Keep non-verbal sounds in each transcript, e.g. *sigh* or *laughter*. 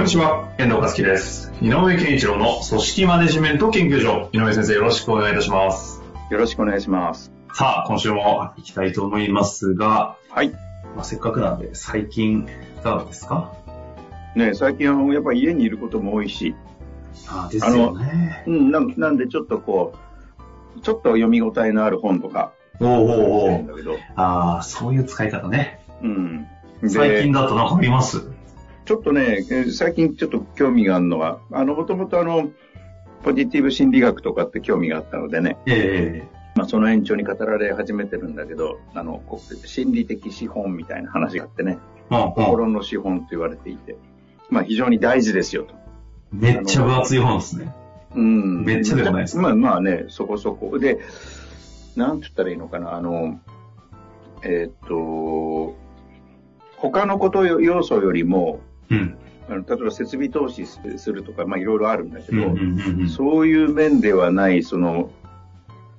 こんにちは、遠藤和樹です。井上健一郎の組織マネジメント研究所。井上先生、よろしくお願いいたします。よろしくお願いします。さあ、今週も行きたいと思いますが、はい。まあ、せっかくなんで、最近、いかがですか？ね最近はやっぱり家にいることも多いし、あですよね。うん、なんなんでちょっとこう、ちょっと読み応えのある本とか、おーおーおああ、そういう使い方ね。うん。で最近だとなんかあります？ちょっとね、えー最近ちょっと興味があるのは、あの、もともとあの、ポジティブ心理学とかって興味があったのでね、えまあその延長に語られ始めてるんだけど、あの、心理的資本みたいな話があってね、えうんうん心の資本と言われていて、まあ非常に大事ですよと。めっちゃ分厚い本ですね。うん。めっちゃでもないですまあまあね、そこそこ。で、なんて言ったらいいのかな、あの、えーっと、他のことよ要素よりも、うん。あの例えば設備投資すするとか、まあいろいろあるんだけど。そういう面ではない、その、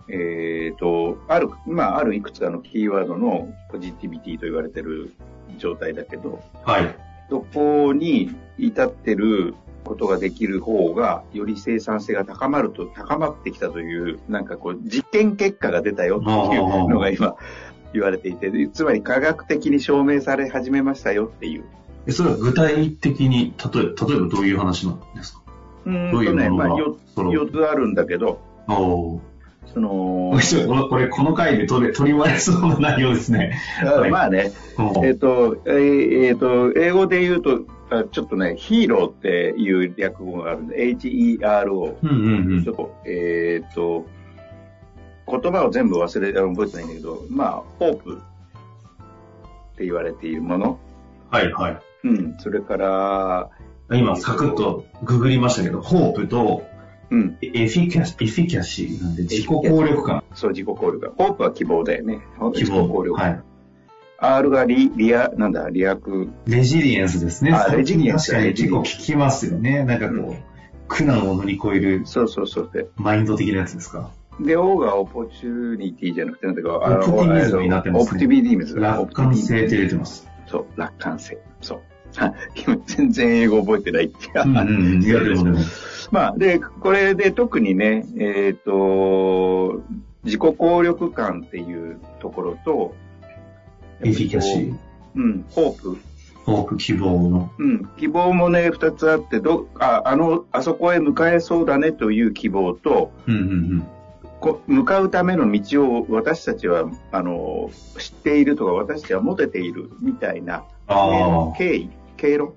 えーっと、ある、まああるいくつかのキーワードのポジティビティと言われてる状態だけど、はい。そこに至ってることができる方が、より生産性が高まると、高まってきたという、なんかこう、実験結果が出たよっていうのが今、言われていて、つまり科学的に証明され始めましたよっていう。えそれは具体的に、例え例えばどういう話なんですか？うーんどういうとね、まあ、ものが 4, そのつあるんだけど、おーその、これ、この回で取れ、取り割れそうな内容ですね。はいまあね、うんえっ、と、えーえーと、英語で言うと、あちょっとね、ヒーローっていう略語があるんで、H-E-R-O。うんうんうんちょっと、えーっと、言葉を全部忘れ、覚えてないんだけど、まあ、ホープって言われているもの。はいはい。うん。それから、今、サクッとググりましたけど、ホープとうん。エフィキャシエフィキャシーなんで自己効力感。そう、自己効力。ホープは希望だよね。希自己効望。力。はい。R がリ、リア、なんだ、リアク。レジリエンスですね。あレジリエンス確かにレジリエンス結構聞きますよね。なんかこう、うん苦難を乗り越えるそうそうそうで。マインド的なやつですか？で、O がオポチュニティじゃなくて、なんだか、オプティミズムになってますねオプティミズムだ。楽観性って出てます。そう、楽観性。そう。あ今全然英語覚えてないっていう。うんうんでもでも。まあ、で、これで特にね、えっ、と、自己効力感っていうところと、エフィキャシー。うん、ホープ。ホープ希望の。うん、希望もね、二つあって、ど、あ、あの、あそこへ向かえそうだねという希望と、うんうんうん。こ向かうための道を私たちは、あの、知っているとか、私たちは持てているみたいな。経緯、経路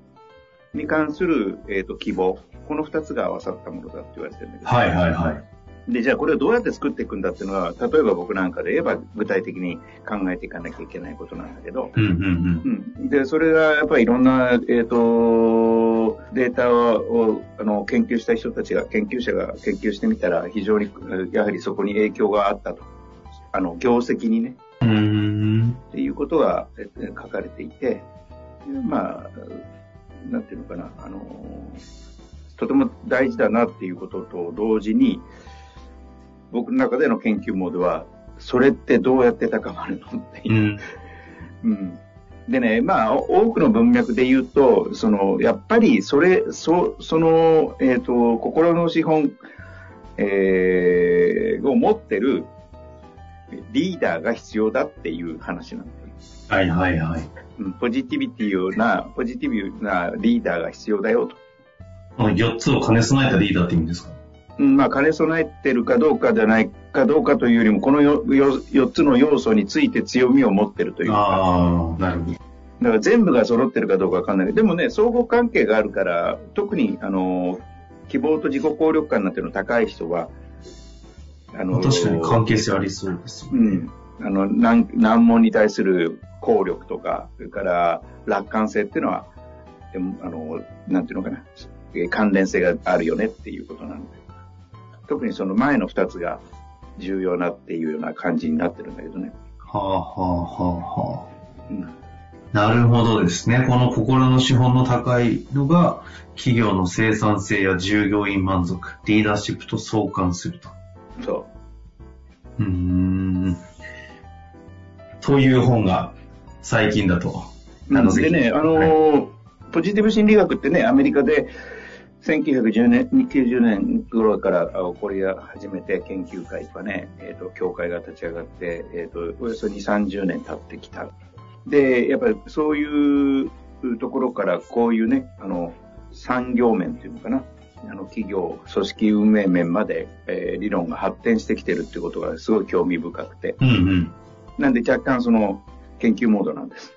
に関する、えっ、と、希望。この二つが合わさったものだって言われてるんだけど。はいはいはい。で、じゃあこれをどうやって作っていくんだっていうのは、例えば僕なんかで言えば具体的に考えていかなきゃいけないことなんだけど、うんうんうん。うん。で、それがやっぱりいろんな、えっ、と、データを、あの、研究した人たちが、研究者が研究してみたら、非常に、やはりそこに影響があったと。あの、業績にね、うーん。っていうことがえ書かれていて、まあ、なんていうのかな、あの、とても大事だなっていうことと同時に、僕の中での研究モードは、それってどうやって高まるのっていうう。ん。うんでね、まあ、多くの文脈で言うと、その、やっぱり、それ、そ、その、えっ、と、心の資本、えーを持ってるリーダーが必要だっていう話なんだよ。はいはいはい。うんポジティビティな、ポジティブなリーダーが必要だよと。この4つを兼ね備えたリーダーって意味ですか？うん、まあ、兼ね備えてるかどうかじゃないかどうかというよりも、この 4, つの要素について強みを持ってるというか、ああ、なるほど。だから全部が揃ってるかどうかわかんないけど、でもね、相互関係があるから、特に、あの、希望と自己効力感なんていうの高い人は、あの、確かに関係性ありそうですよね。うん。あの、難難問に対する効力とか、それから楽観性っていうのは、あの、なんていうのかな、関連性があるよねっていうことなんで。特にその前の二つが重要なっていうような感じになってるんだけどね。はあはあはあはあ。うんなるほどですね。この心の資本の高いのが、企業の生産性や従業員満足、リーダーシップと相関すると。そう。うーん。という本が最近だと。なのでね、あのーはい、ポジティブ心理学ってね、アメリカで1910年、90年頃から起こり始めて研究会とかね、えっ、ー、と、協会が立ち上がって、えっ、ー、と、およそ2、30年経ってきた。で、やっぱりそういうところからこういうね、あの、産業面っていうのかな。あの、企業、組織運営面まで、えー、理論が発展してきてるってことがすごい興味深くて。うんうん、なんで若干その、研究モードなんです。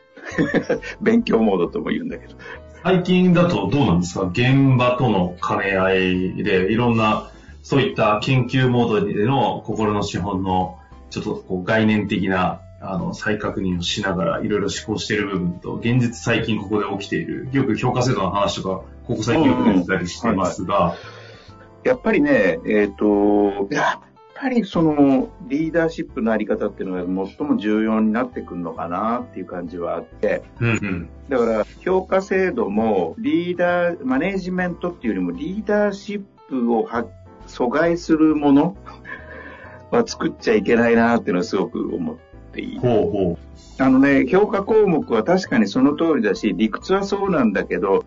*laughs* 勉強モードとも言うんだけど。最近だとどうなんですか？現場との兼ね合いで、いろんな、そういった研究モードでの心の資本の、ちょっとこう概念的なあの、再確認をしながらいろいろ思考している部分と、現実最近ここで起きている、よく評価制度の話とか、ここ最近よく出てたりしてますが、うんはい、やっぱりね、えっ、ー、と、やっぱりそのリーダーシップのあり方っていうのが最も重要になってくるのかなっていう感じはあって、うんうん、だから評価制度もリーダー、マネージメントっていうよりもリーダーシップを阻害するもの *laughs* は作っちゃいけないなっていうのはすごく思ってていい。ほうほう。あのね、評価項目は確かにその通りだし、理屈はそうなんだけど、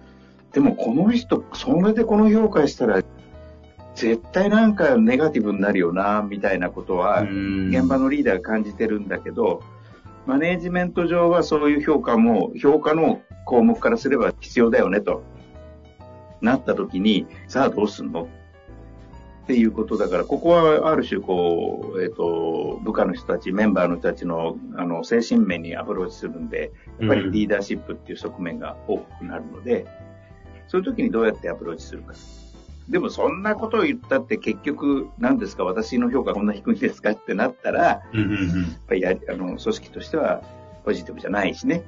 でもこの人、それでこの評価したら、絶対なんかネガティブになるよな、みたいなことは、現場のリーダーが感じてるんだけど、マネージメント上はそういう評価も、評価の項目からすれば必要だよね、と。なった時に、さあどうすんの？っていうことだから、ここはある種こう、えっ、ー、と、部下の人たち、メンバーの人たちの、あの、精神面にアプローチするんで、やっぱりリーダーシップっていう側面が多くなるので、そういう時にどうやってアプローチするか。でもそんなことを言ったって結局、何ですか、私の評価こんな低いですか？ってなったら、やっぱりやあの組織としてはポジティブじゃないしね。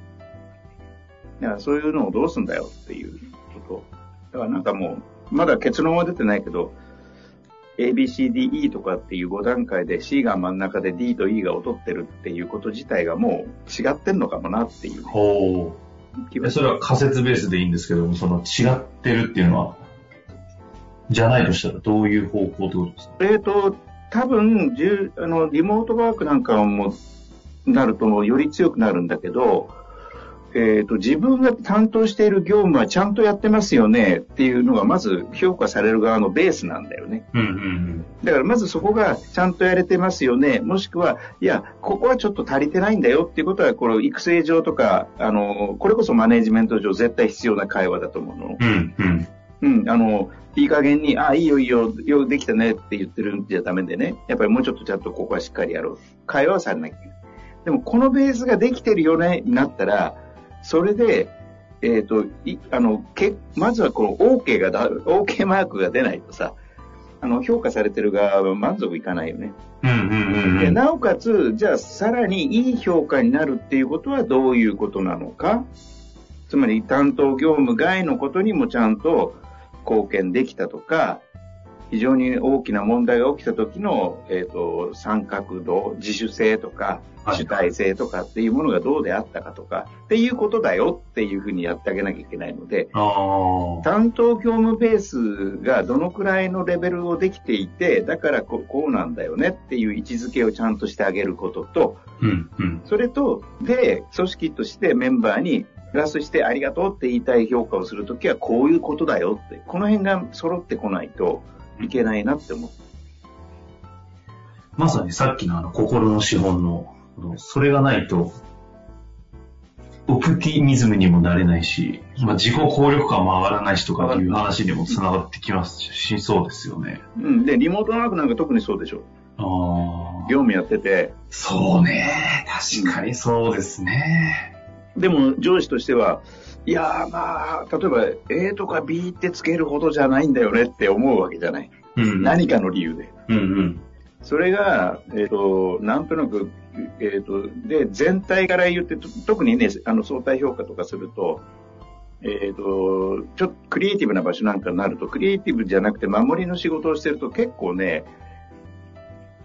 だからそういうのをどうすんだよっていうこと。だからなんかもう、まだ結論は出てないけど、ABCDE とかっていう5段階で C が真ん中で D と E が劣ってるっていうこと自体がもう違ってんのかもなっていう。ほう。それは仮説ベースでいいんですけども、その違ってるっていうのは、じゃないとしたらどういう方向ってことですか？えっ、ー、と、多分、あの、リモートワークなんかもなるとより強くなるんだけど、えっ、ー、と、自分が担当している業務はちゃんとやってますよねっていうのがまず評価される側のベースなんだよね。うんうんうん、だからまずそこがちゃんとやれてますよね。もしくは、いや、ここはちょっと足りてないんだよっていうことは、この育成上とか、あの、これこそマネジメント上絶対必要な会話だと思うの。うんうん。うん、あの、いい加減に、あ、いいよいいよ、よ、できたねって言ってるんじゃダメでね。やっぱりもうちょっとちゃんとここはしっかりやろう。会話はされなきゃいけない。でもこのベースができてるよね、になったら、それで、えっ、ー、と、い、あの、け、まずはこの OK がだ、OK マークが出ないとさ、あの、評価されてる側は満足いかないよね。うんうんうん、でなおかつ、じゃあさらにいい評価になるっていうことはどういうことなのかつまり担当業務外のことにもちゃんと貢献できたとか、非常に大きな問題が起きた時の、えっ、ー、と、参画度、自主性とか、主体性とかっていうものがどうであったかとか、っていうことだよっていうふうにやってあげなきゃいけないので、担当業務ベースがどのくらいのレベルをできていて、だからこうなんだよねっていう位置づけをちゃんとしてあげることと、うんうん、それと、で、組織としてメンバーにプラスしてありがとうって言いたい評価をするときはこういうことだよって、この辺が揃ってこないと、いけないなって思って。まさにさっきのあの心の資本の、それがないと、オプティミズムにもなれないし、まあ、自己効力感も上がらないしとかいう話にもつながってきますし、そうですよね。うん。で、リモートワークなんか特にそうでしょ。ああ。業務やってて。そうね。確かにそうですね。でも、上司としては、いやまあ、例えば A とか B ってつけるほどじゃないんだよねって思うわけじゃない。うん、何かの理由で。うんうん、それが、えっ、と、なんとなく、えっ、と、で、全体から言って、と特にね、あの、相対評価とかすると、えっ、と、ちょっとクリエイティブな場所なんかになると、クリエイティブじゃなくて守りの仕事をしてると結構ね、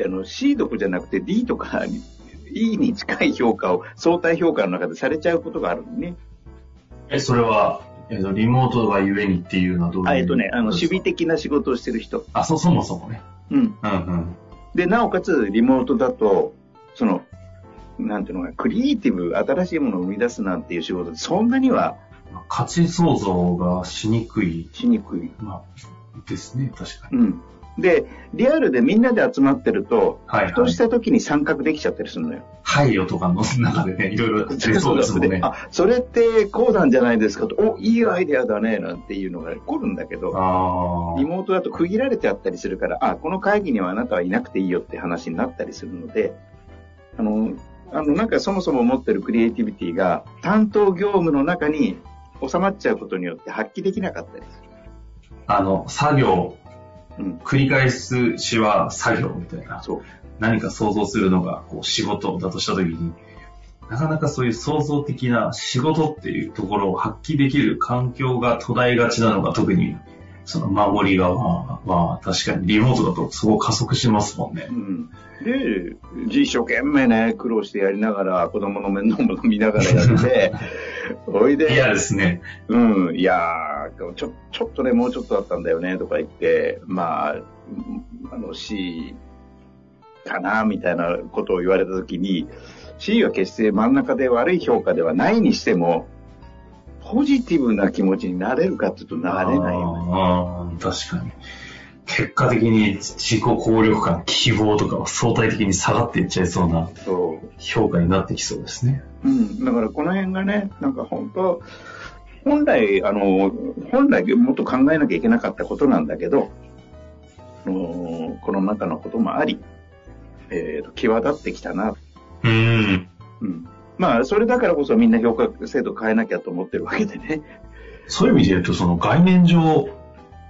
あの、C 読じゃなくて D とか E に近い評価を相対評価の中でされちゃうことがあるのね。え、それは、えっ、と、リモートがゆえにっていうのはどういうあえっ、とね、あの、守備的な仕事をしてる人。あ、そ、そもそもね。うん。うんうん。で、なおかつ、リモートだと、その、なんていうのかな、クリエイティブ、新しいものを生み出すなんていう仕事そんなには価値創造がしにくい、しにくい。まあ、ですね、確かに。うん。で、リアルでみんなで集まってると、はい、ふとはい。した時に参画できちゃったりするのよ。配慮とかの中でね、いろいろ出 *laughs* そうですもんね。ああ、それってこうなんじゃないですかと、お、いいアイデアだね、なんていうのが起こるんだけど、あリモートだと区切られてあったりするから、あ、この会議にはあなたはいなくていいよって話になったりするので、あの、あの、なんかそもそも持ってるクリエイティビティが担当業務の中に収まっちゃうことによって発揮できなかったりすあの、作業、る。うん。繰り返すしは作業みたいな。何か想像するのがこう仕事だとしたときに、なかなかそういう創造的な仕事っていうところを発揮できる環境が途絶えがちなのが特にその守り側は確かにリモートだとすごく加速しますもんねう。ん。で、一生懸命ね、苦労してやりながら、子供の面倒も見ながらやって、*laughs* おいで、嫌ですね。うん、いやー、ちょ、ちょっとね、もうちょっとだったんだよね、とか言って、まあ、あの、C かな、みたいなことを言われたときに、C は決して真ん中で悪い評価ではないにしても、ポジティブな気持ちになれるかっていうとなれないよね。確かに。結果的に自己効力感、希望とかは相対的に下がっていっちゃいそうな。評価になってきそうですね。うん、だからこの辺がね、なんか本当、本来、あの、本来もっと考えなきゃいけなかったことなんだけど、あのこの中のこともあり、えーと、際立ってきたな。うん。うん。まあ、それだからこそみんな評価制度変えなきゃと思ってるわけでね。そういう意味で言うと、その概念上、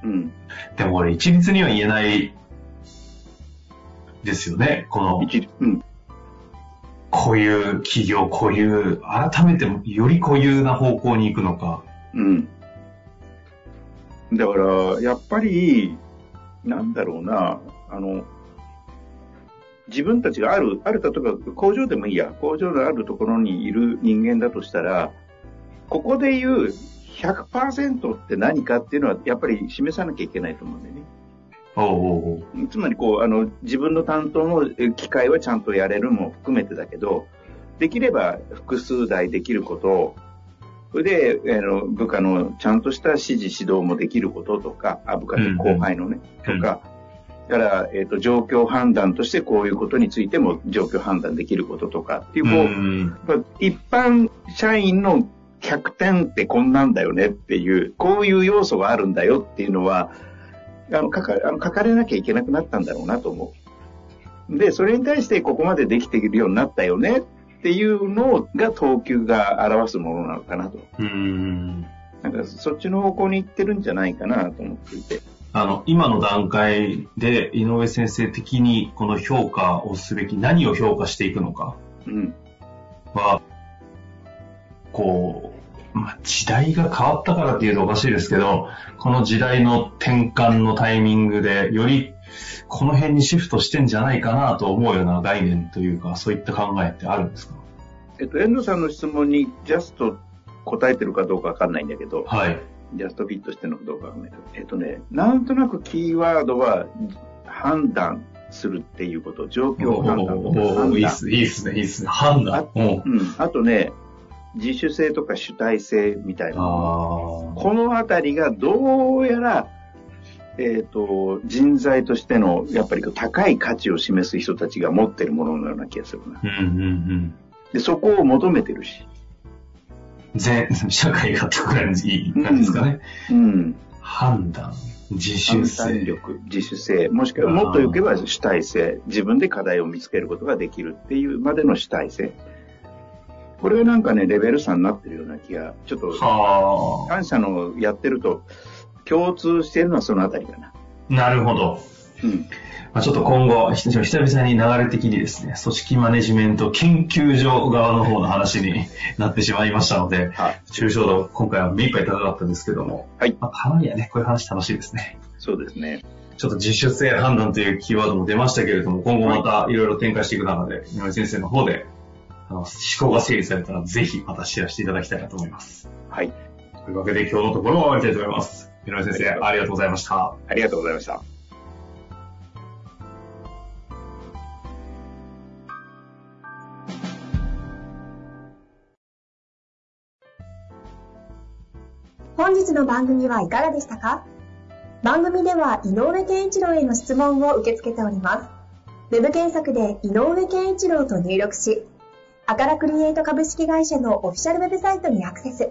うん。でもこれ一律には言えないですよね。この、一うん。こういう企業、こういう、改めてより固有な方向に行くのか。うん。だから、やっぱり、なんだろうな、あの、自分たちがある、ある、例えば工場でもいいや、工場のあるところにいる人間だとしたら、ここで言う100%って何かっていうのは、やっぱり示さなきゃいけないと思うんだよね。おうおうつまりこう、あの、自分の担当のえ機会はちゃんとやれるも含めてだけど、できれば複数台できることを、それで、あの、部下のちゃんとした指示指導もできることとか、あ部下と後輩のね、うんとか、だから、えっ、と、状況判断としてこういうことについても状況判断できることとかっていう、こう、う一般社員の100点ってこんなんだよねっていう、こういう要素があるんだよっていうのは、あの、書かあの書かれなきゃいけなくなったんだろうなと思う。で、それに対してここまでできているようになったよねっていうのが等級が表すものなのかなと。うん。なんかそっちの方向に行ってるんじゃないかなと思っていて。あの、今の段階で井上先生的にこの評価をすべき、何を評価していくのかうん。は、こう、まあ、時代が変わったからっていうとおかしいですけど、この時代の転換のタイミングで、よりこの辺にシフトしてんじゃないかなと思うような概念というか、そういった考えってあるんですか？えっと、遠藤さんの質問にジャスト答えてるかどうかわかんないんだけど、はい。ジャストフィットしてるのかどうかわかんないけど、えっとね、なんとなくキーワードは判断するっていうこと、状況判断とかお判断。ーいいっす、いいっすね、いいっすね。判断。おうん。あとね、自主性とか主体性みたいな。あこのあたりがどうやら、えっ、と、人材としての、やっぱり高い価値を示す人たちが持ってるもののような気がするな。あ。うんうんうん。で、そこを求めてるし。全、社会がってくらいなんですかね。うん。判断、自判主性。断力、自主性、もしくはもっと言けば主体性、自分で課題を見つけることができるっていうまでの主体性。これがなんかね、レベル差になってるような気が、ちょっと、は感謝のやってると、共通しているのはそのあたりかな。あ。なるほど。うんまあ、ちょっと今後、久々に流れ的にですね、組織マネジメント研究所側の方の話に *laughs* なってしまいましたので、はい、抽象度、今回は目いっぱい高かったんですけども、はい。まあ、たまにはね、こういう話楽しいですね。そうですね。ちょっと自主性判断というキーワードも出ましたけれども、今後またいろいろ展開していく中で、井上先生の方で、あの思考が整理されたら、ぜひまたシェアしていただきたいなと思います。はい。というわけで今日のところは終わりたいと思います。井上先生、ありがとうございました。ありがとうございました。本日の番組はいかがでしたか？番組では井上健一郎への質問を受け付けております。ウェブ検索で井上健一郎と入力し、アカラクリエイト株式会社のオフィシャルウェブサイトにアクセス。